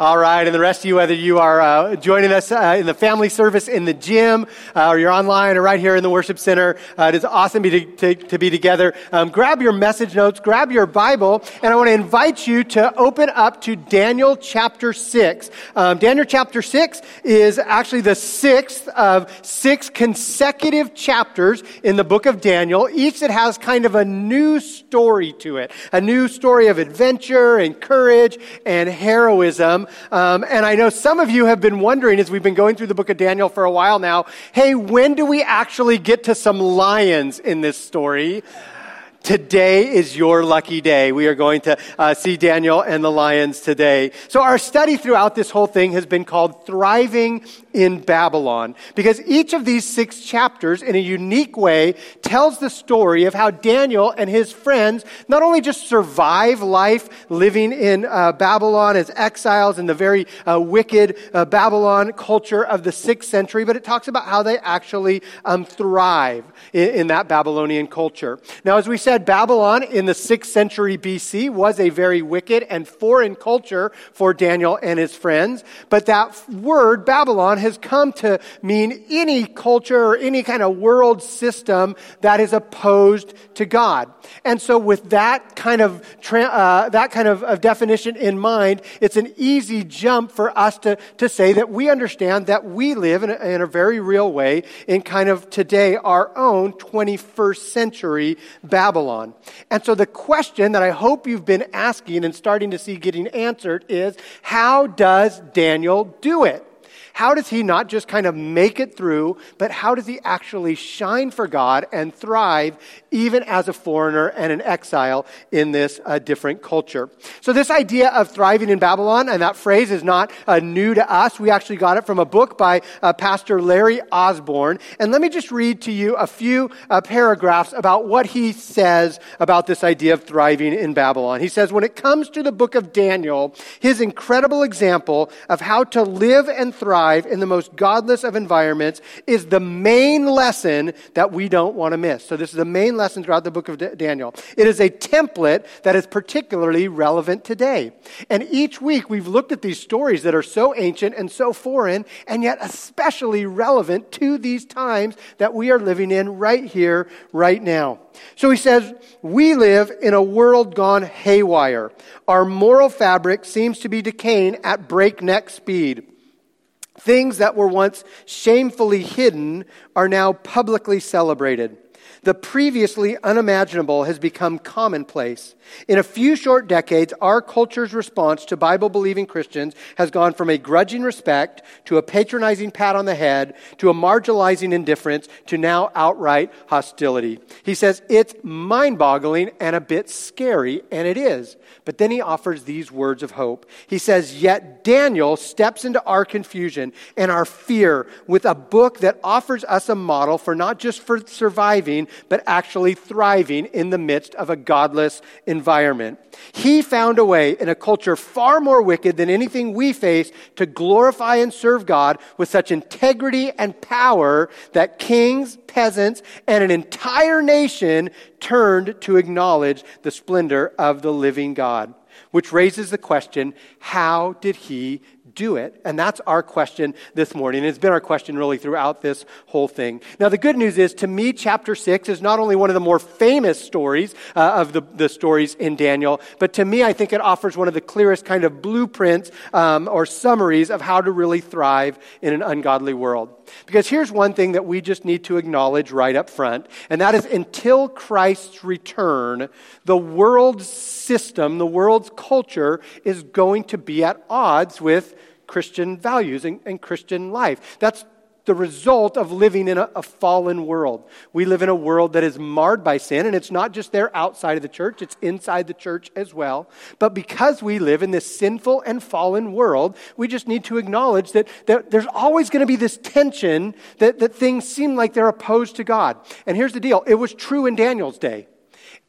All right, and the rest of you, whether you are uh, joining us uh, in the family service in the gym, uh, or you're online, or right here in the worship center, uh, it is awesome to, to, to be together. Um, grab your message notes, grab your Bible, and I want to invite you to open up to Daniel chapter 6. Um, Daniel chapter 6 is actually the sixth of six consecutive chapters in the book of Daniel, each that has kind of a new story to it, a new story of adventure and courage and heroism. Um, and I know some of you have been wondering as we've been going through the book of Daniel for a while now hey, when do we actually get to some lions in this story? Today is your lucky day. We are going to uh, see Daniel and the lions today. So, our study throughout this whole thing has been called Thriving in Babylon, because each of these six chapters, in a unique way, tells the story of how Daniel and his friends not only just survive life living in uh, Babylon as exiles in the very uh, wicked uh, Babylon culture of the sixth century, but it talks about how they actually um, thrive in, in that Babylonian culture. Now, as we said, said, Babylon in the 6th century BC was a very wicked and foreign culture for Daniel and his friends. But that word, Babylon, has come to mean any culture or any kind of world system that is opposed to God. And so with that kind of, uh, that kind of, of definition in mind, it's an easy jump for us to, to say that we understand that we live in a, in a very real way in kind of today our own 21st century Babylon. Babylon. And so the question that I hope you've been asking and starting to see getting answered is how does Daniel do it? How does he not just kind of make it through, but how does he actually shine for God and thrive even as a foreigner and an exile in this uh, different culture? So, this idea of thriving in Babylon, and that phrase is not uh, new to us. We actually got it from a book by uh, Pastor Larry Osborne. And let me just read to you a few uh, paragraphs about what he says about this idea of thriving in Babylon. He says, when it comes to the book of Daniel, his incredible example of how to live and thrive in the most godless of environments is the main lesson that we don't want to miss. So, this is the main lesson throughout the book of Daniel. It is a template that is particularly relevant today. And each week we've looked at these stories that are so ancient and so foreign, and yet especially relevant to these times that we are living in right here, right now. So he says, We live in a world gone haywire. Our moral fabric seems to be decaying at breakneck speed. Things that were once shamefully hidden are now publicly celebrated. The previously unimaginable has become commonplace. In a few short decades, our culture's response to Bible believing Christians has gone from a grudging respect to a patronizing pat on the head to a marginalizing indifference to now outright hostility. He says it's mind boggling and a bit scary, and it is. But then he offers these words of hope. He says, Yet Daniel steps into our confusion and our fear with a book that offers us a model for not just for surviving, but actually thriving in the midst of a godless environment. He found a way in a culture far more wicked than anything we face to glorify and serve God with such integrity and power that kings, peasants, and an entire nation turned to acknowledge the splendor of the living God. Which raises the question how did he do it? And that's our question this morning. It's been our question really throughout this whole thing. Now, the good news is, to me, chapter 6 is not only one of the more famous stories uh, of the, the stories in Daniel, but to me, I think it offers one of the clearest kind of blueprints um, or summaries of how to really thrive in an ungodly world. Because here's one thing that we just need to acknowledge right up front, and that is until Christ's return, the world's system, the world's culture is going to be at odds with Christian values and, and Christian life. That's the result of living in a, a, fallen world. We live in a world that is marred by sin, and it's not just there outside of the church, it's inside the church as well. But because we live in this sinful and fallen world, we just need to acknowledge that, that there's always going to be this tension that, that things seem like they're opposed to God. And here's the deal it was true in Daniel's day.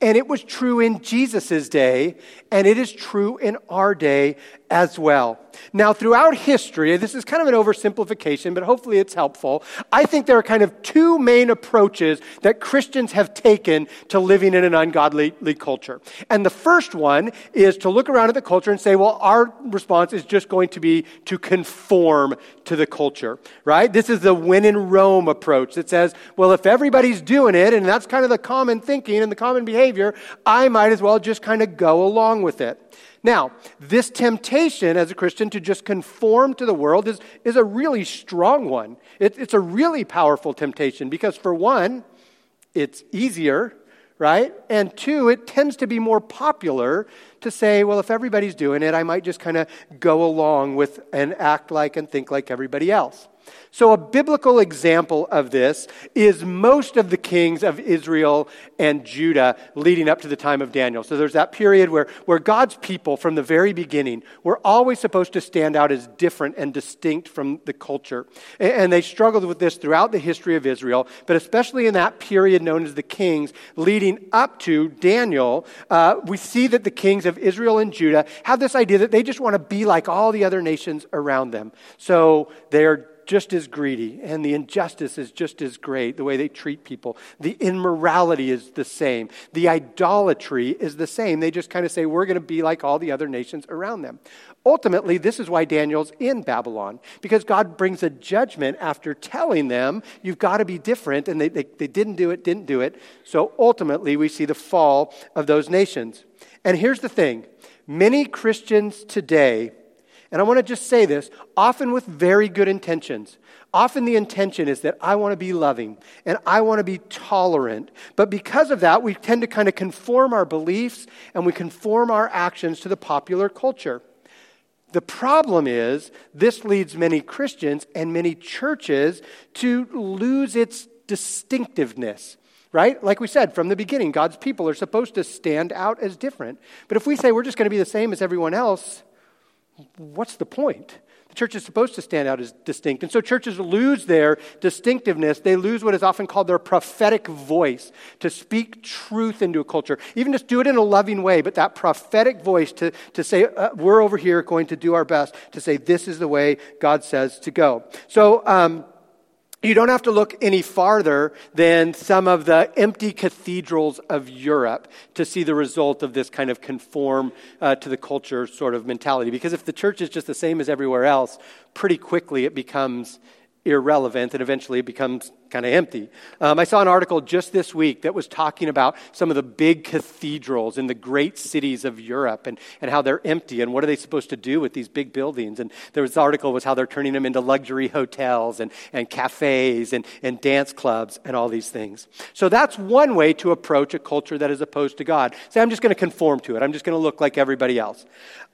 And it was true in Jesus' day, and it is true in our day as well. Now, throughout history, this is kind of an oversimplification, but hopefully it's helpful. I think there are kind of two main approaches that Christians have taken to living in an ungodly culture. And the first one is to look around at the culture and say, well, our response is just going to be to conform to the culture, right? This is the win in Rome approach that says, well, if everybody's doing it, and that's kind of the common thinking and the common behavior, I might as well just kind of go along with it. Now, this temptation as a Christian to just conform to the world is, is a really strong one. It, it's a really powerful temptation because, for one, it's easier, right? And two, it tends to be more popular to say, well, if everybody's doing it, I might just kind of go along with and act like and think like everybody else. So, a biblical example of this is most of the kings of Israel and Judah leading up to the time of Daniel. So, there's that period where, where God's people, from the very beginning, were always supposed to stand out as different and distinct from the culture. And, and they struggled with this throughout the history of Israel, but especially in that period known as the kings leading up to Daniel, uh, we see that the kings of Israel and Judah have this idea that they just want to be like all the other nations around them. So, they're just as greedy, and the injustice is just as great, the way they treat people. The immorality is the same. The idolatry is the same. They just kind of say, we're going to be like all the other nations around them. Ultimately, this is why Daniel's in Babylon, because God brings a judgment after telling them, you've got to be different, and they, they, they didn't do it, didn't do it. So ultimately, we see the fall of those nations. And here's the thing many Christians today, and I want to just say this, often with very good intentions. Often the intention is that I want to be loving and I want to be tolerant. But because of that, we tend to kind of conform our beliefs and we conform our actions to the popular culture. The problem is, this leads many Christians and many churches to lose its distinctiveness right? Like we said from the beginning, God's people are supposed to stand out as different. But if we say we're just going to be the same as everyone else, what's the point? The church is supposed to stand out as distinct. And so churches lose their distinctiveness. They lose what is often called their prophetic voice to speak truth into a culture. Even just do it in a loving way, but that prophetic voice to, to say, uh, we're over here going to do our best to say, this is the way God says to go. So, um, you don't have to look any farther than some of the empty cathedrals of Europe to see the result of this kind of conform uh, to the culture sort of mentality. Because if the church is just the same as everywhere else, pretty quickly it becomes irrelevant and eventually it becomes kind of empty. Um, I saw an article just this week that was talking about some of the big cathedrals in the great cities of Europe and, and how they're empty and what are they supposed to do with these big buildings. And there was an article was how they're turning them into luxury hotels and, and cafes and, and dance clubs and all these things. So that's one way to approach a culture that is opposed to God. Say, I'm just going to conform to it. I'm just going to look like everybody else.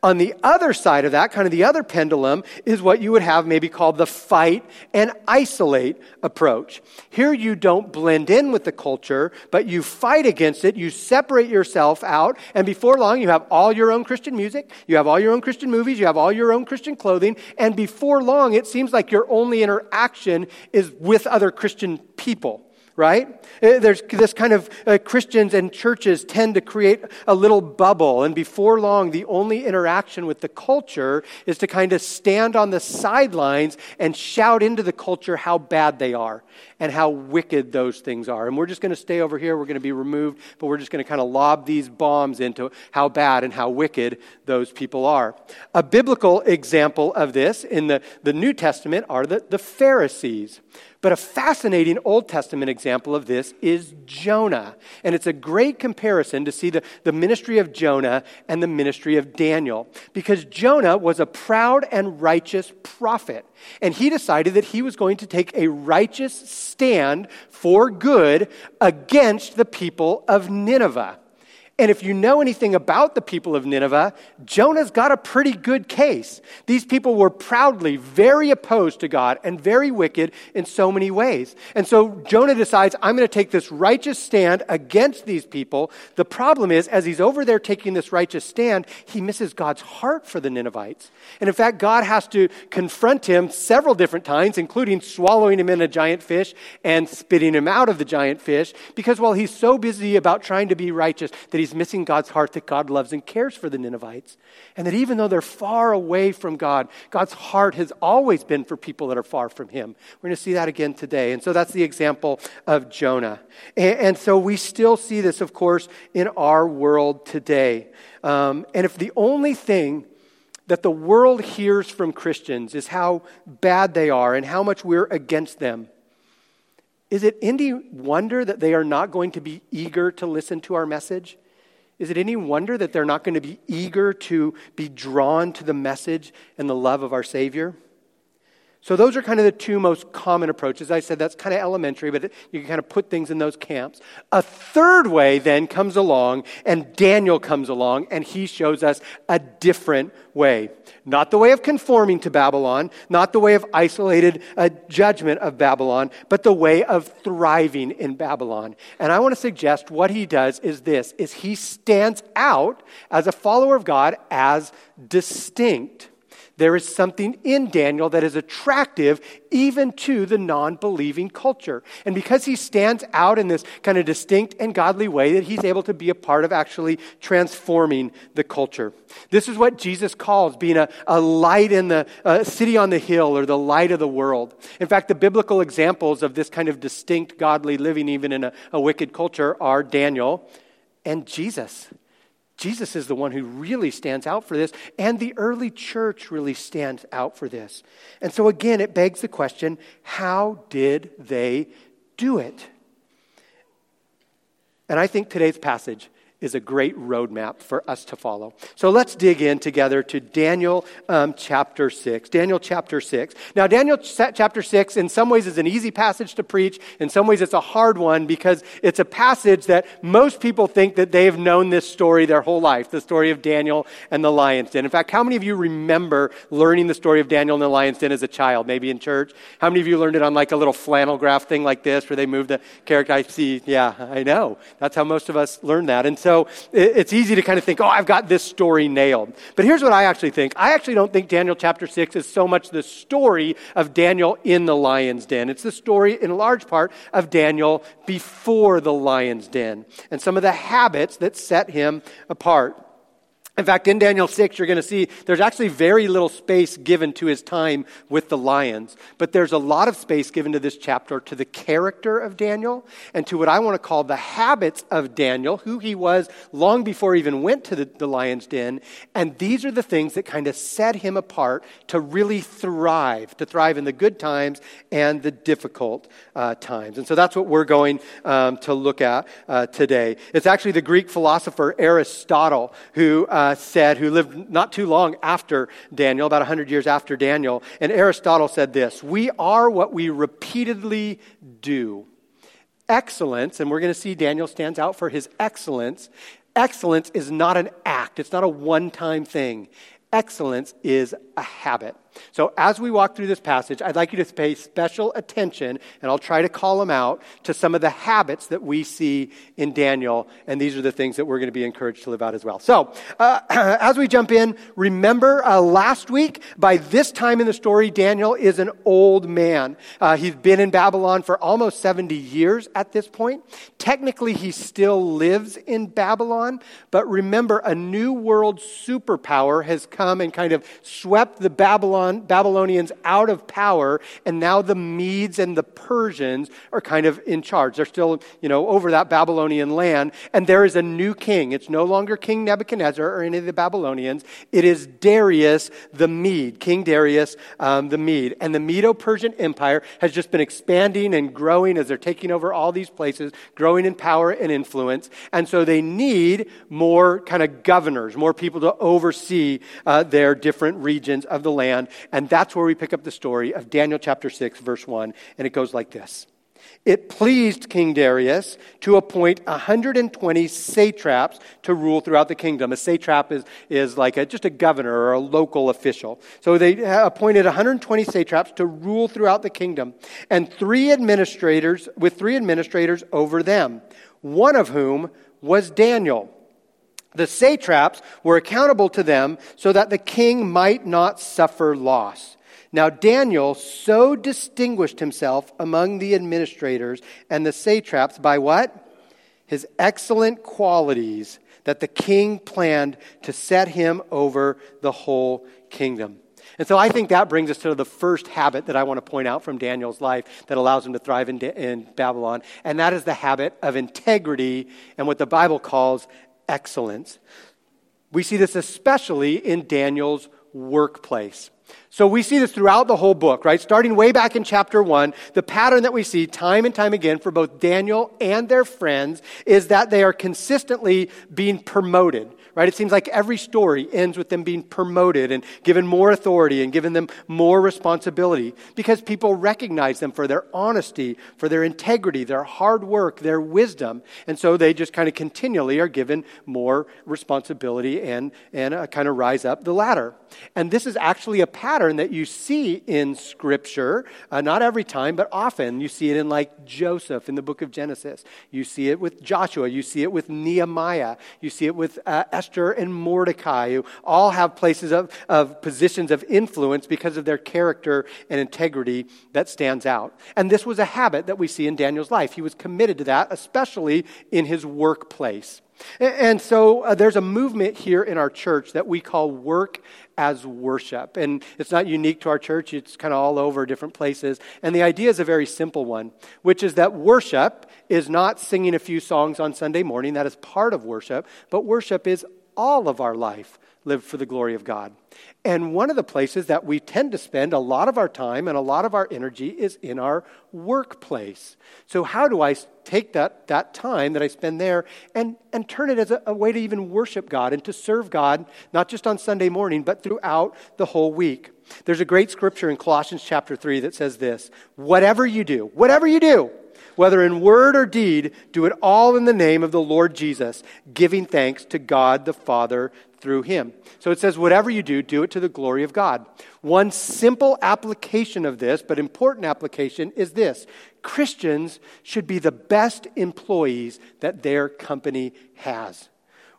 On the other side of that, kind of the other pendulum, is what you would have maybe called the fight and isolate approach. Here you don't blend in with the culture, but you fight against it. You separate yourself out. And before long, you have all your own Christian music. You have all your own Christian movies. You have all your own Christian clothing. And before long, it seems like your only interaction is with other Christian people right? Uh, there's this kind of uh, Christians and churches tend to create a little bubble, and before long, the only interaction with the culture is to kind of stand on the sidelines and shout into the culture how bad they are and how wicked those things are. And we're just going to stay over here, we're going to be removed, but we're just going to kind of lob these bombs into how bad and how wicked those people are. A biblical example of this in the, the New Testament are the, the Pharisees. But a fascinating Old Testament example of this is Jonah. And it's a great comparison to see the, the ministry of Jonah and the ministry of Daniel. Because Jonah was a proud and righteous prophet. And he decided that he was going to take a righteous stand for good against the people of Nineveh. And if you know anything about the people of Nineveh, Jonah's got a pretty good case. These people were proudly very opposed to God and very wicked in so many ways. And so Jonah decides, I'm going to take this righteous stand against these people. The problem is, as he's over there taking this righteous stand, he misses God's heart for the Ninevites. And in fact, God has to confront him several different times, including swallowing him in a giant fish and spitting him out of the giant fish, because while he's so busy about trying to be righteous that he's he's missing God's heart that God loves and cares for the Ninevites. And that even though they're far away from God, God's heart has always been for people that are far from him. We're going to see that again today. And so that's the example of Jonah. And, and so we still see this, of course, in our world today. Um, and if the only thing that the world hears from Christians is how bad they are and how much we're against them, is it any wonder that they are not going to be eager to listen to our message? Is it any wonder that they're not going to be eager to be drawn to the message and the love of our Savior? So, those are kind of the two most common approaches. I said that's kind of elementary, but you can kind of put things in those camps. A third way then comes along, and Daniel comes along, and he shows us a different way. Not the way of conforming to Babylon, not the way of isolated uh, judgment of Babylon, but the way of thriving in Babylon. And I want to suggest what he does is this, is he stands out as a follower of God as distinct. There is something in Daniel that is attractive even to the non believing culture. And because he stands out in this kind of distinct and godly way, that he's able to be a part of actually transforming the culture. This is what Jesus calls being a, a light in the city on the hill or the light of the world. In fact, the biblical examples of this kind of distinct godly living, even in a, a wicked culture, are Daniel and Jesus. Jesus is the one who really stands out for this, and the early church really stands out for this. And so, again, it begs the question how did they do it? And I think today's passage is a great roadmap for us to follow. So let's dig in together to Daniel um, chapter 6. Daniel chapter 6. Now, Daniel ch- chapter 6, in some ways, is an easy passage to preach. In some ways, it's a hard one because it's a passage that most people think that they have known this story their whole life the story of Daniel and the lion's den. In fact, how many of you remember learning the story of Daniel and the lion's den as a child, maybe in church? How many of you learned it on like a little flannel graph thing like this where they move the character? I see, yeah, I know. That's how most of us learn that. And so it's easy to kind of think, oh, I've got this story nailed. But here's what I actually think I actually don't think Daniel chapter 6 is so much the story of Daniel in the lion's den. It's the story, in large part, of Daniel before the lion's den and some of the habits that set him apart. In fact, in Daniel 6, you're going to see there's actually very little space given to his time with the lions, but there's a lot of space given to this chapter to the character of Daniel and to what I want to call the habits of Daniel, who he was long before he even went to the, the lion's den. And these are the things that kind of set him apart to really thrive, to thrive in the good times and the difficult uh, times. And so that's what we're going um, to look at uh, today. It's actually the Greek philosopher Aristotle who. Uh, uh, said, who lived not too long after Daniel, about 100 years after Daniel. And Aristotle said this We are what we repeatedly do. Excellence, and we're going to see Daniel stands out for his excellence. Excellence is not an act, it's not a one time thing. Excellence is a habit. So, as we walk through this passage, I'd like you to pay special attention, and I'll try to call them out, to some of the habits that we see in Daniel. And these are the things that we're going to be encouraged to live out as well. So, uh, as we jump in, remember uh, last week, by this time in the story, Daniel is an old man. Uh, he's been in Babylon for almost 70 years at this point. Technically, he still lives in Babylon, but remember, a new world superpower has come and kind of swept the Babylon Babylonians out of power, and now the Medes and the Persians are kind of in charge. They're still, you know, over that Babylonian land, and there is a new king. It's no longer King Nebuchadnezzar or any of the Babylonians. It is Darius the Mede, King Darius um, the Mede. And the Medo Persian Empire has just been expanding and growing as they're taking over all these places, growing in power and influence. And so they need more kind of governors, more people to oversee uh, their different regions of the land. And that's where we pick up the story of Daniel chapter 6, verse 1. And it goes like this It pleased King Darius to appoint 120 satraps to rule throughout the kingdom. A satrap is, is like a, just a governor or a local official. So they appointed 120 satraps to rule throughout the kingdom, and three administrators, with three administrators over them, one of whom was Daniel. The satraps were accountable to them so that the king might not suffer loss. Now, Daniel so distinguished himself among the administrators and the satraps by what? His excellent qualities that the king planned to set him over the whole kingdom. And so I think that brings us to the first habit that I want to point out from Daniel's life that allows him to thrive in, in Babylon, and that is the habit of integrity and what the Bible calls excellence. We see this especially in Daniel's workplace. So we see this throughout the whole book, right? Starting way back in chapter one, the pattern that we see time and time again for both Daniel and their friends is that they are consistently being promoted right? It seems like every story ends with them being promoted and given more authority and given them more responsibility because people recognize them for their honesty, for their integrity, their hard work, their wisdom. And so they just kind of continually are given more responsibility and, and kind of rise up the ladder. And this is actually a pattern that you see in Scripture, uh, not every time, but often. You see it in like Joseph in the book of Genesis. You see it with Joshua. You see it with Nehemiah. You see it with uh, Esther and Mordecai, who all have places of, of positions of influence because of their character and integrity that stands out. And this was a habit that we see in Daniel's life. He was committed to that, especially in his workplace. And so uh, there's a movement here in our church that we call work as worship. And it's not unique to our church, it's kind of all over different places. And the idea is a very simple one, which is that worship is not singing a few songs on Sunday morning, that is part of worship, but worship is all of our life lived for the glory of God. And one of the places that we tend to spend a lot of our time and a lot of our energy is in our workplace. So, how do I take that, that time that I spend there and, and turn it as a, a way to even worship God and to serve God, not just on Sunday morning, but throughout the whole week? There's a great scripture in Colossians chapter 3 that says this Whatever you do, whatever you do, whether in word or deed, do it all in the name of the Lord Jesus, giving thanks to God the Father through him. So it says, whatever you do, do it to the glory of God. One simple application of this, but important application, is this Christians should be the best employees that their company has.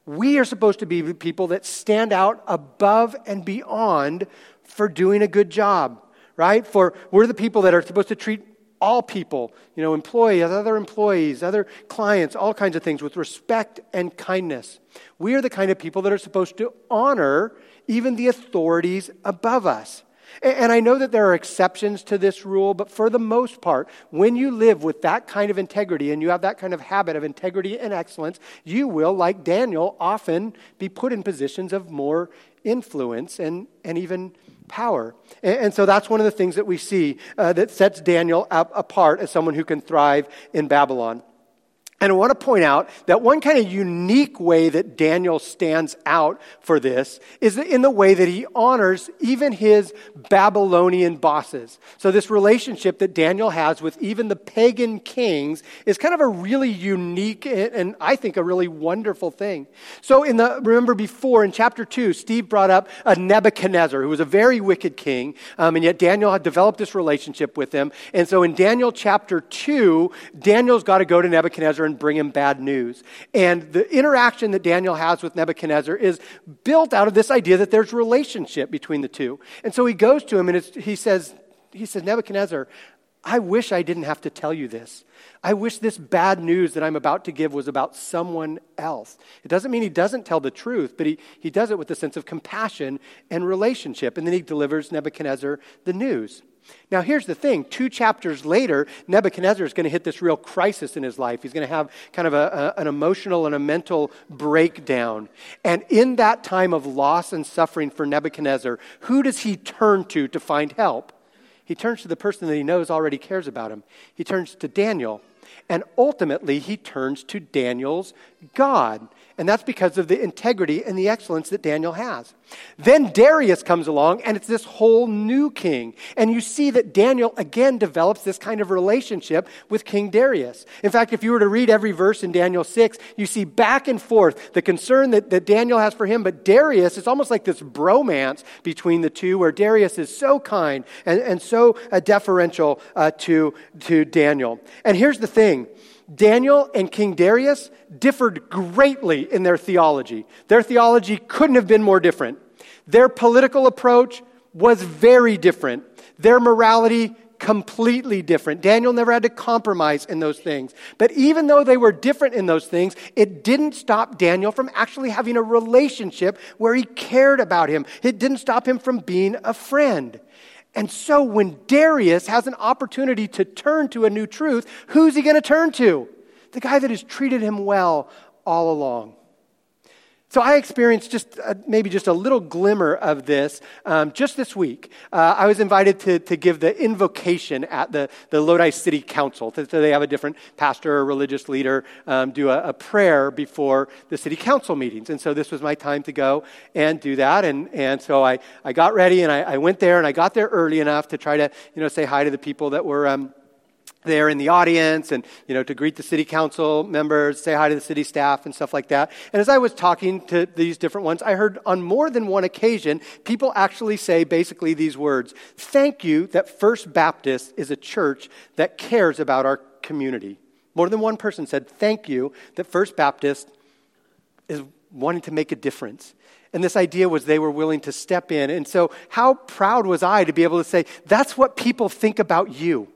We are supposed to be people that stand out above and beyond for doing a good job, right? For we're the people that are supposed to treat all people, you know, employees, other employees, other clients, all kinds of things with respect and kindness. We are the kind of people that are supposed to honor even the authorities above us. And I know that there are exceptions to this rule, but for the most part, when you live with that kind of integrity and you have that kind of habit of integrity and excellence, you will, like Daniel, often be put in positions of more influence and, and even power. And, so that's one of the things that we see uh, that sets Daniel apart as someone who can thrive in Babylon. And I want to point out that one kind of unique way that Daniel stands out for this is in the way that he honors even his Babylonian bosses. So, this relationship that Daniel has with even the pagan kings is kind of a really unique and I think a really wonderful thing. So, in the, remember before in chapter 2, Steve brought up a Nebuchadnezzar who was a very wicked king, um, and yet Daniel had developed this relationship with him. And so, in Daniel chapter 2, Daniel's got to go to Nebuchadnezzar and bring him bad news. And the interaction that Daniel has with Nebuchadnezzar is built out of this idea that there's relationship between the two. And so he goes to him and he says, he says, Nebuchadnezzar, I wish I didn't have to tell you this. I wish this bad news that I'm about to give was about someone else. It doesn't mean he doesn't tell the truth, but he, he does it with a sense of compassion and relationship. And then he delivers Nebuchadnezzar the news. Now, here's the thing two chapters later, Nebuchadnezzar is going to hit this real crisis in his life. He's going to have kind of a, a, an emotional and a mental breakdown. And in that time of loss and suffering for Nebuchadnezzar, who does he turn to to find help? He turns to the person that he knows already cares about him. He turns to Daniel. And ultimately, he turns to Daniel's God. And that's because of the integrity and the excellence that Daniel has. Then Darius comes along, and it's this whole new king. And you see that Daniel again develops this kind of relationship with King Darius. In fact, if you were to read every verse in Daniel 6, you see back and forth the concern that, that Daniel has for him. But Darius, it's almost like this bromance between the two, where Darius is so kind and, and so uh, deferential uh, to, to Daniel. And here's the thing Daniel and King Darius differed greatly in their theology. Their theology couldn't have been more different. Their political approach was very different. Their morality completely different. Daniel never had to compromise in those things. But even though they were different in those things, it didn't stop Daniel from actually having a relationship where he cared about him. It didn't stop him from being a friend. And so when Darius has an opportunity to turn to a new truth, who's he going to turn to? The guy that has treated him well all along. So I experienced just uh, maybe just a little glimmer of this um, just this week. Uh, I was invited to, to give the invocation at the, the Lodi City Council. So they have a different pastor or religious leader um, do a, a, prayer before the city council meetings. And so this was my time to go and do that. And, and so I, I got ready and I, I went there and I got there early enough to try to you know, say hi to the people that were. Um, there in the audience and you know to greet the city council members say hi to the city staff and stuff like that. And as i was talking to these different ones i heard on more than one occasion people actually say basically these words thank you that first baptist is a church that cares about our community. More than one person said thank you that first baptist is wanting to make a difference. And this idea was they were willing to step in. And so how proud was i to be able to say that's what people think about you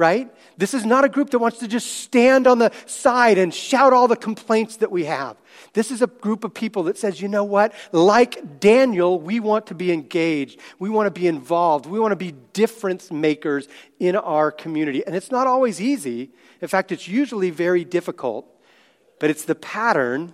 right? This is not a group that wants to just stand on the side and shout all the complaints that we have. This is a group of people that says, you know what? Like Daniel, we want to be engaged. We want to be involved. We want to be difference makers in our community. And it's not always easy. In fact, it's usually very difficult. But it's the pattern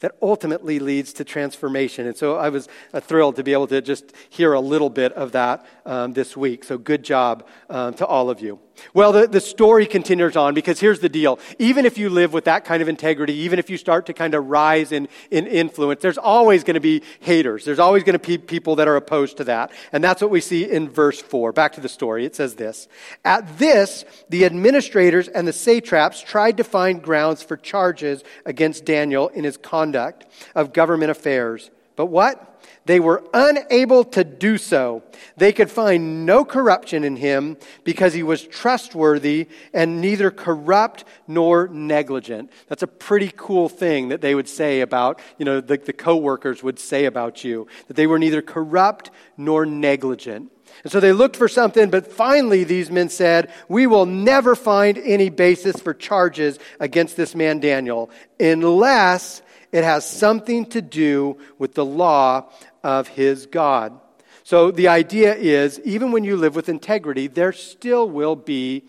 that ultimately leads to transformation. And so I was uh, thrilled to be able to just hear a little bit of that um, this week. So good job um, to all of you. Well, the, the story continues on because here's the deal. Even if you live with that kind of integrity, even if you start to kind of rise in, in influence, there's always going to be haters. There's always going to be people that are opposed to that. And that's what we see in verse 4. Back to the story. It says this At this, the administrators and the satraps tried to find grounds for charges against Daniel in his conduct of government affairs. But what? They were unable to do so. They could find no corruption in him because he was trustworthy and neither corrupt nor negligent. That's a pretty cool thing that they would say about, you know, the, the coworkers would say about you, that they were neither corrupt nor negligent. And so they looked for something, but finally these men said, We will never find any basis for charges against this man Daniel unless it has something to do with the law of his God. So the idea is even when you live with integrity, there still will be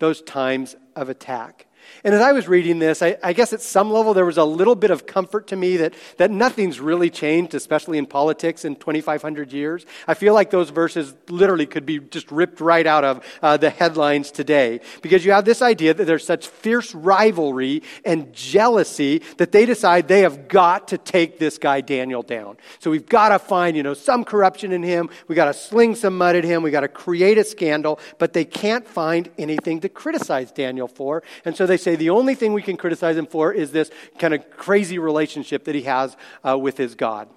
those times of attack. And as I was reading this, I, I, guess at some level there was a little bit of comfort to me that, that nothing's really changed, especially in politics in 2,500 years. I feel like those verses literally could be just ripped right out of uh, the headlines today. Because you have this idea that there's such fierce rivalry and jealousy that they decide they have got to take this guy Daniel down. So we've got to find, you know, some corruption in him. We've got to sling some mud at him. We've got to create a scandal. But they can't find anything to criticize Daniel for. And so they say the only thing we can criticize him for is this kind of crazy relationship that he has uh, with his God.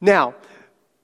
Now,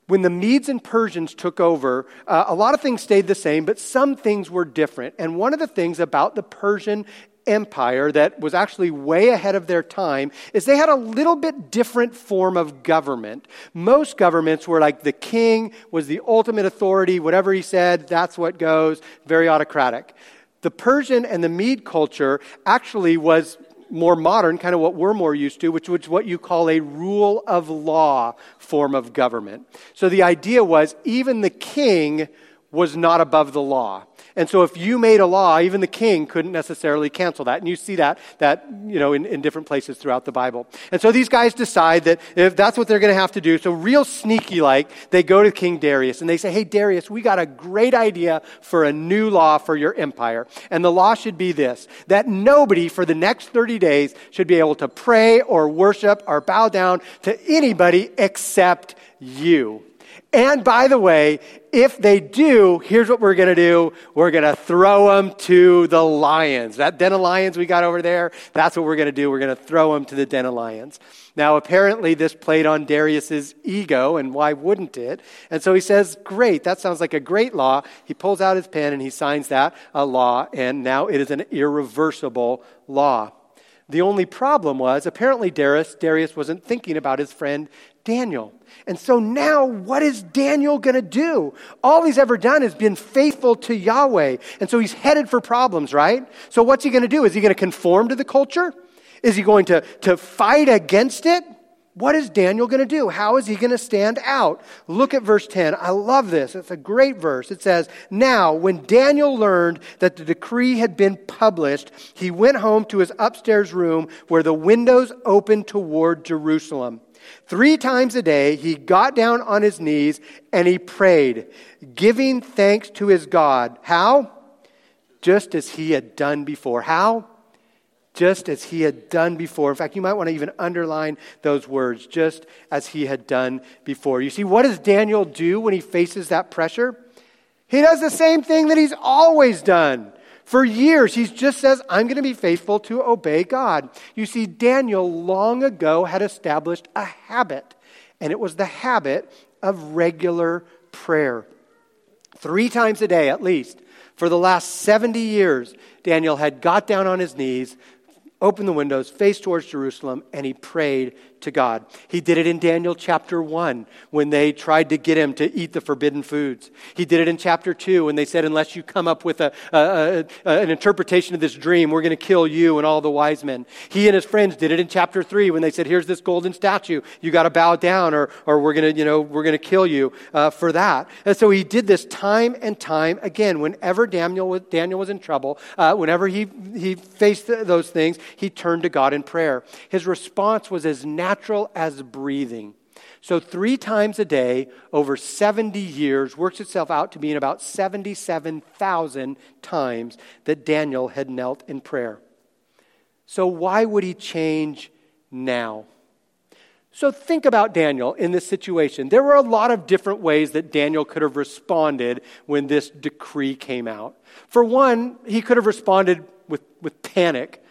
when the Medes and Persians took over, uh, a lot of things stayed the same, but some things were different. And one of the things about the Persian empire that was actually way ahead of their time is they had a little bit different form of government. Most governments were like the king was the ultimate authority, whatever he said, that's what goes, very autocratic. The Persian and the Mede culture actually was more modern, kind of what we're more used to, which was what you call a rule of law form of government. So the idea was even the king was not above the law. And so if you made a law, even the king couldn't necessarily cancel that. And you see that, that you know, in, in different places throughout the Bible. And so these guys decide that if that's what they're going to have to do, so real sneaky like, they go to King Darius and they say, hey, Darius, we got a great idea for a new law for your empire. And the law should be this, that nobody for the next 30 days should be able to pray or worship or bow down to anybody except you. And by the way, if they do, here's what we're going to do. We're going to throw them to the lions. That den of lions we got over there, that's what we're going to do. We're going to throw them to the den of lions. Now, apparently, this played on Darius's ego, and why wouldn't it? And so he says, Great, that sounds like a great law. He pulls out his pen and he signs that a law, and now it is an irreversible law. The only problem was apparently Darius, Darius wasn't thinking about his friend Daniel. And so now, what is Daniel going to do? All he's ever done is been faithful to Yahweh. And so he's headed for problems, right? So what's he going to do? Is he going to conform to the culture? Is he going to, to fight against it? What is Daniel going to do? How is he going to stand out? Look at verse 10. I love this. It's a great verse. It says, Now, when Daniel learned that the decree had been published, he went home to his upstairs room where the windows opened toward Jerusalem. Three times a day, he got down on his knees and he prayed, giving thanks to his God. How? Just as he had done before. How? Just as he had done before. In fact, you might want to even underline those words, just as he had done before. You see, what does Daniel do when he faces that pressure? He does the same thing that he's always done. For years, he just says, I'm going to be faithful to obey God. You see, Daniel long ago had established a habit, and it was the habit of regular prayer. Three times a day, at least, for the last 70 years, Daniel had got down on his knees, opened the windows, faced towards Jerusalem, and he prayed to God. He did it in Daniel chapter 1 when they tried to get him to eat the forbidden foods. He did it in chapter 2 when they said, Unless you come up with a, a, a, an interpretation of this dream, we're going to kill you and all the wise men. He and his friends did it in chapter 3 when they said, Here's this golden statue. You got to bow down or, or we're going to, you know, we're going to kill you uh, for that. And so he did this time and time again. Whenever Daniel was, Daniel was in trouble, uh, whenever he, he faced those things, he turned to God in prayer. His response was as natural natural as breathing. So, three times a day over 70 years works itself out to being about 77,000 times that Daniel had knelt in prayer. So, why would he change now? So, think about Daniel in this situation. There were a lot of different ways that Daniel could have responded when this decree came out. For one, he could have responded with, with panic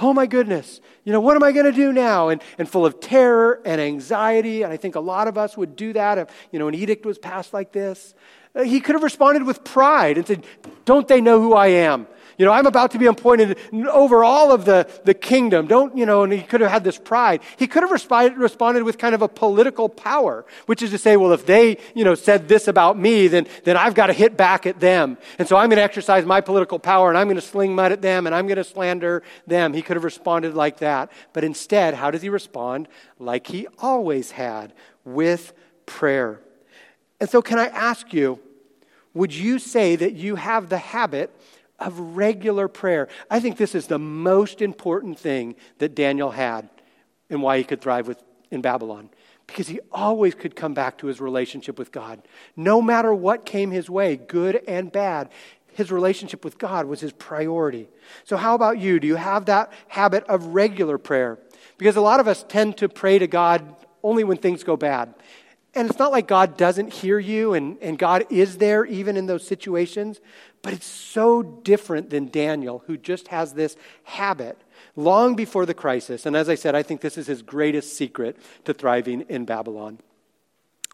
oh my goodness, you know, what am I going to do now? And, and full of terror and anxiety. And I think a lot of us would do that if, you know, an edict was passed like this. Uh, he could have responded with pride and said, don't they know who I am? You know, I'm about to be appointed over all of the, the kingdom. Don't, you know, and he could have had this pride. He could have responded, responded with kind of a political power, which is to say, well, if they, you know, said this about me, then, then I've got to hit back at them. And so I'm going to exercise my political power and I'm going to sling mud at them and I'm going to slander them. He could have responded like that. But instead, how does he respond? Like he always had with prayer. And so, can I ask you, would you say that you have the habit of regular prayer. I think this is the most important thing that Daniel had and why he could thrive with, in Babylon. Because he always could come back to his relationship with God. No matter what came his way, good and bad, his relationship with God was his priority. So, how about you? Do you have that habit of regular prayer? Because a lot of us tend to pray to God only when things go bad. And it's not like God doesn't hear you and, and God is there even in those situations, but it's so different than Daniel, who just has this habit long before the crisis. And as I said, I think this is his greatest secret to thriving in Babylon.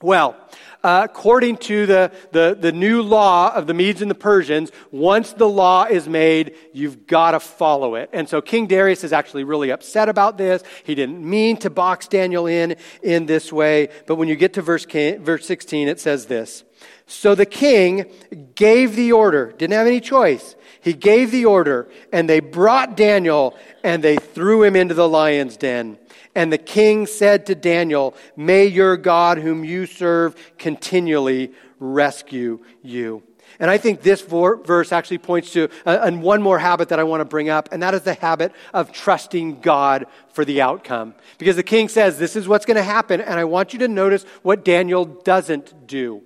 Well, uh, according to the, the, the, new law of the Medes and the Persians, once the law is made, you've got to follow it. And so King Darius is actually really upset about this. He didn't mean to box Daniel in in this way. But when you get to verse, verse 16, it says this. So the king gave the order, didn't have any choice. He gave the order, and they brought Daniel and they threw him into the lion's den. And the king said to Daniel, May your God, whom you serve, continually rescue you. And I think this verse actually points to uh, and one more habit that I want to bring up, and that is the habit of trusting God for the outcome. Because the king says, This is what's going to happen, and I want you to notice what Daniel doesn't do.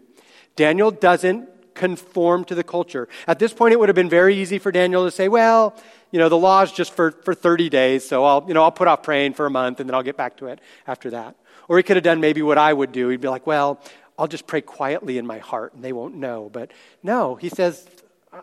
Daniel doesn't conform to the culture. At this point, it would have been very easy for Daniel to say, Well, you know, the law is just for, for 30 days, so I'll, you know, I'll put off praying for a month and then I'll get back to it after that. Or he could have done maybe what I would do. He'd be like, well, I'll just pray quietly in my heart and they won't know. But no, he says,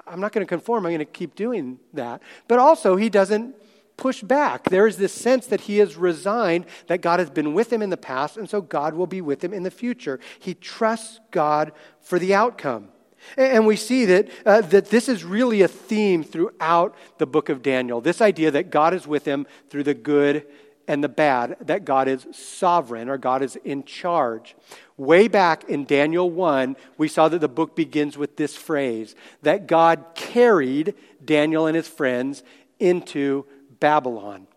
I'm not going to conform. I'm going to keep doing that. But also, he doesn't push back. There is this sense that he is resigned, that God has been with him in the past, and so God will be with him in the future. He trusts God for the outcome. And we see that, uh, that this is really a theme throughout the book of Daniel this idea that God is with him through the good and the bad, that God is sovereign or God is in charge. Way back in Daniel 1, we saw that the book begins with this phrase that God carried Daniel and his friends into Babylon.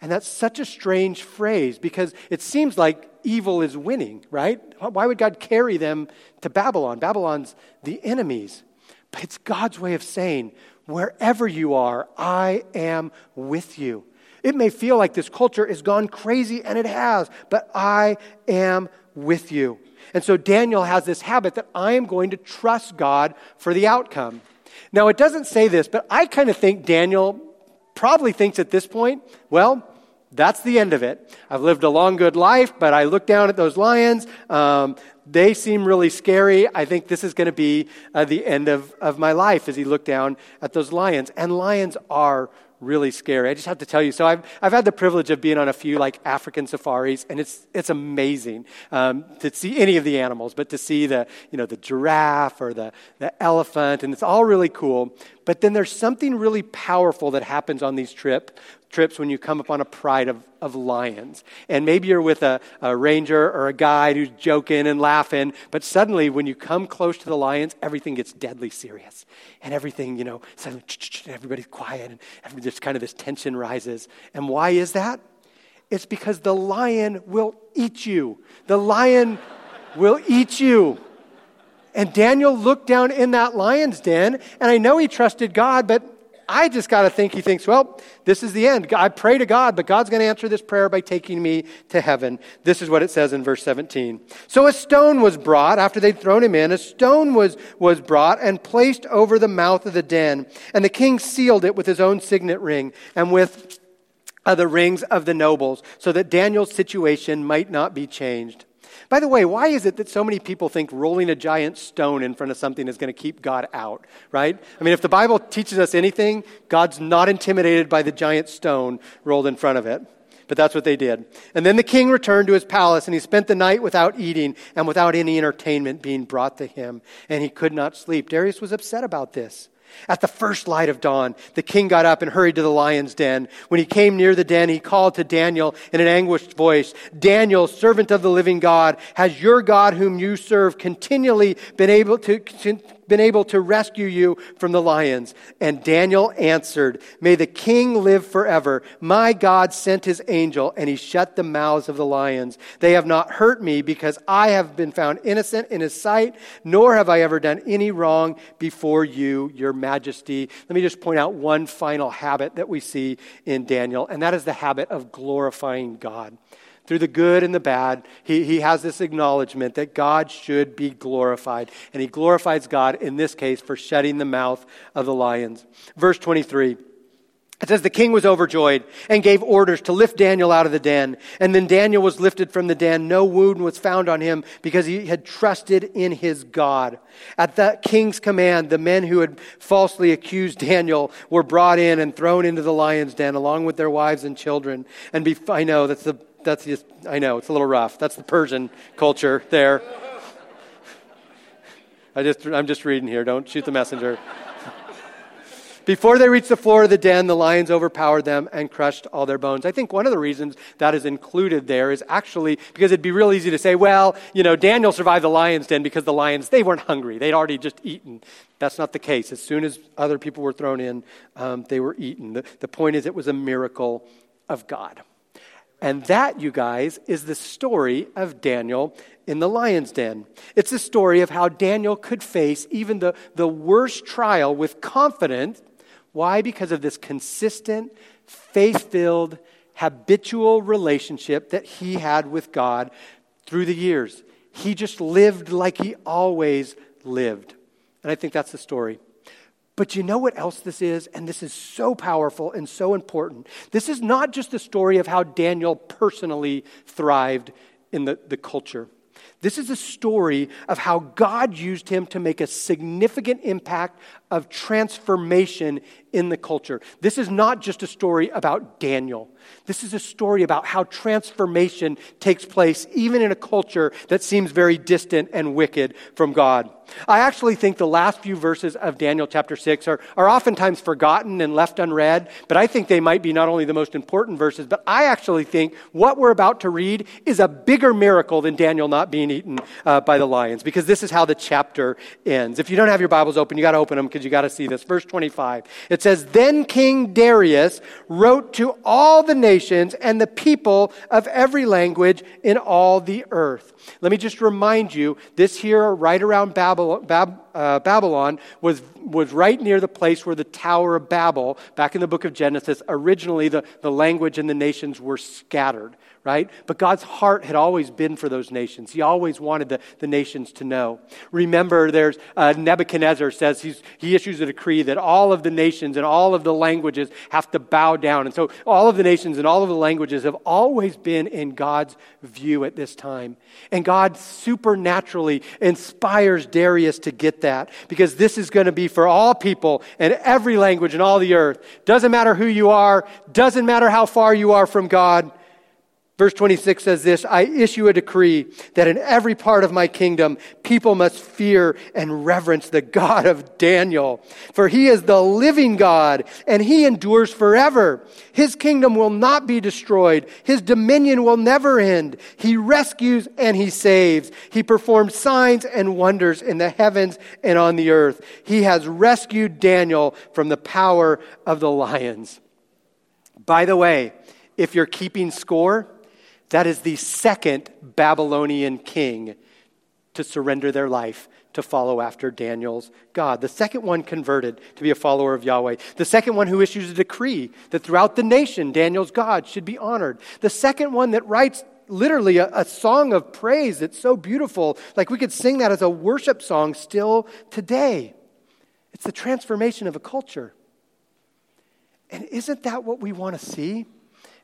And that's such a strange phrase because it seems like evil is winning, right? Why would God carry them to Babylon? Babylon's the enemies. But it's God's way of saying, wherever you are, I am with you. It may feel like this culture has gone crazy, and it has, but I am with you. And so Daniel has this habit that I am going to trust God for the outcome. Now, it doesn't say this, but I kind of think Daniel probably thinks at this point, well, that's the end of it. I've lived a long, good life, but I look down at those lions. Um, they seem really scary. I think this is going to be uh, the end of, of my life as he looked down at those lions. And lions are really scary. I just have to tell you. So I've, I've had the privilege of being on a few like African safaris, and it's, it's amazing um, to see any of the animals, but to see the, you know, the giraffe or the, the elephant, and it's all really cool. But then there's something really powerful that happens on these trip, trips when you come upon a pride of, of lions. And maybe you're with a, a ranger or a guide who's joking and laughing, but suddenly when you come close to the lions, everything gets deadly serious. And everything, you know, suddenly everybody's quiet and just kind of this tension rises. And why is that? It's because the lion will eat you. The lion will eat you. And Daniel looked down in that lion's den, and I know he trusted God, but I just got to think he thinks, well, this is the end. I pray to God, but God's going to answer this prayer by taking me to heaven. This is what it says in verse 17. So a stone was brought after they'd thrown him in. A stone was, was brought and placed over the mouth of the den. And the king sealed it with his own signet ring and with the rings of the nobles so that Daniel's situation might not be changed. By the way, why is it that so many people think rolling a giant stone in front of something is going to keep God out, right? I mean, if the Bible teaches us anything, God's not intimidated by the giant stone rolled in front of it. But that's what they did. And then the king returned to his palace, and he spent the night without eating and without any entertainment being brought to him, and he could not sleep. Darius was upset about this. At the first light of dawn, the king got up and hurried to the lion's den. When he came near the den, he called to Daniel in an anguished voice Daniel, servant of the living God, has your God, whom you serve, continually been able to been able to rescue you from the lions? And Daniel answered, May the king live forever. My God sent his angel, and he shut the mouths of the lions. They have not hurt me because I have been found innocent in his sight, nor have I ever done any wrong before you, your majesty. Let me just point out one final habit that we see in Daniel, and that is the habit of glorifying God through the good and the bad, he, he has this acknowledgement that God should be glorified. And he glorifies God, in this case, for shutting the mouth of the lions. Verse 23. It says, The king was overjoyed and gave orders to lift Daniel out of the den. And then Daniel was lifted from the den. No wound was found on him because he had trusted in his God. At the king's command, the men who had falsely accused Daniel were brought in and thrown into the lion's den along with their wives and children. And be, I know that's the that's just, I know, it's a little rough. That's the Persian culture there. I just, I'm just reading here. Don't shoot the messenger. Before they reached the floor of the den, the lions overpowered them and crushed all their bones. I think one of the reasons that is included there is actually because it'd be real easy to say, well, you know, Daniel survived the lion's den because the lions, they weren't hungry. They'd already just eaten. That's not the case. As soon as other people were thrown in, um, they were eaten. The, the point is, it was a miracle of God. And that, you guys, is the story of Daniel in the lion's den. It's the story of how Daniel could face even the, the worst trial with confidence. Why? Because of this consistent, faith filled, habitual relationship that he had with God through the years. He just lived like he always lived. And I think that's the story. But you know what else this is? And this is so powerful and so important. This is not just the story of how Daniel personally thrived in the, the culture. This is a story of how God used him to make a significant impact of transformation in the culture. This is not just a story about Daniel. This is a story about how transformation takes place even in a culture that seems very distant and wicked from God. I actually think the last few verses of Daniel chapter 6 are, are oftentimes forgotten and left unread, but I think they might be not only the most important verses, but I actually think what we're about to read is a bigger miracle than Daniel not being eaten uh, by the lions, because this is how the chapter ends. If you don't have your Bibles open, you got to open them because you got to see this. Verse 25. It says, Then King Darius wrote to all the nations and the people of every language in all the earth. Let me just remind you this here, right around uh, Babylon, was, was right near the place where the Tower of Babel, back in the book of Genesis, originally the, the language and the nations were scattered right? But God's heart had always been for those nations. He always wanted the, the nations to know. Remember, there's uh, Nebuchadnezzar says he issues a decree that all of the nations and all of the languages have to bow down. And so all of the nations and all of the languages have always been in God's view at this time. And God supernaturally inspires Darius to get that because this is going to be for all people and every language in all the earth. Doesn't matter who you are, doesn't matter how far you are from God. Verse 26 says this I issue a decree that in every part of my kingdom people must fear and reverence the God of Daniel. For he is the living God and he endures forever. His kingdom will not be destroyed, his dominion will never end. He rescues and he saves. He performs signs and wonders in the heavens and on the earth. He has rescued Daniel from the power of the lions. By the way, if you're keeping score, that is the second Babylonian king to surrender their life to follow after Daniel's God. The second one converted to be a follower of Yahweh. The second one who issues a decree that throughout the nation, Daniel's God should be honored. The second one that writes literally a, a, song of praise that's so beautiful. Like we could sing that as a worship song still today. It's the transformation of a culture. And isn't that what we want to see?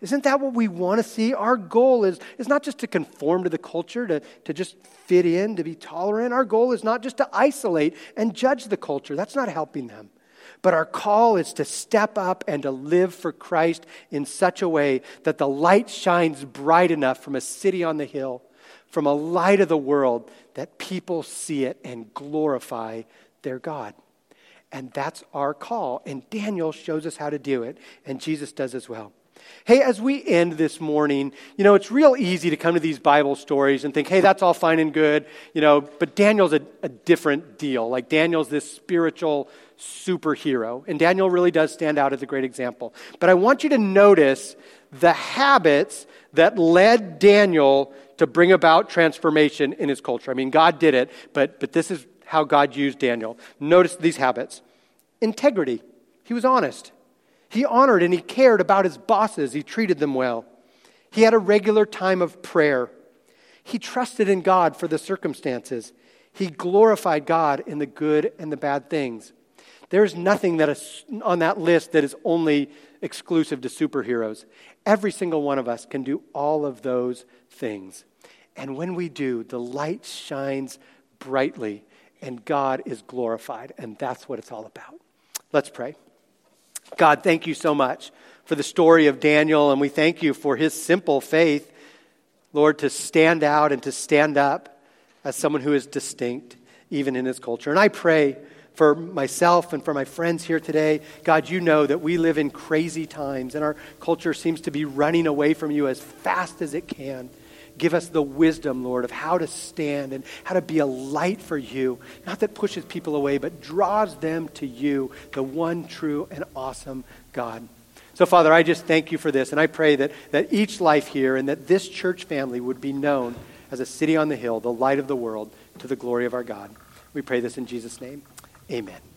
Isn't that what we want to see? Our goal is, is not just to conform to the culture, to, to just fit in, to be tolerant. Our goal is not just to isolate and judge the culture. That's not helping them. But our call is to step up and to live for Christ in such a way that the light shines bright enough from a city on the hill, from a light of the world, that people see it and glorify their God. And that's our call. And Daniel shows us how to do it, and Jesus does as well. Hey, as we end this morning, you know, it's real easy to come to these Bible stories and think, hey, that's all fine and good, you know, but Daniel's a, a different deal. Like, Daniel's this spiritual superhero, and Daniel really does stand out as a great example. But I want you to notice the habits that led Daniel to bring about transformation in his culture. I mean, God did it, but, but this is how God used Daniel. Notice these habits integrity, he was honest. He honored and he cared about his bosses. He treated them well. He had a regular time of prayer. He trusted in God for the circumstances. He glorified God in the good and the bad things. There's nothing that is on that list that is only exclusive to superheroes. Every single one of us can do all of those things. And when we do, the light shines brightly and God is glorified. And that's what it's all about. Let's pray. God, thank you so much for the story of Daniel, and we thank you for his simple faith, Lord, to stand out and to stand up as someone who is distinct, even in his culture. And I pray for myself and for my friends here today. God, you know that we live in crazy times, and our culture seems to be running away from you as fast as it can. Give us the wisdom, Lord, of how to stand and how to be a light for you. Not that pushes people away, but draws them to you, the one true and awesome God. So, Father, I just thank you for this, and I pray that, that each life here and that this church family would be known as a city on the hill, the light of the world, to the glory of our God. We pray this in Jesus' name. Amen.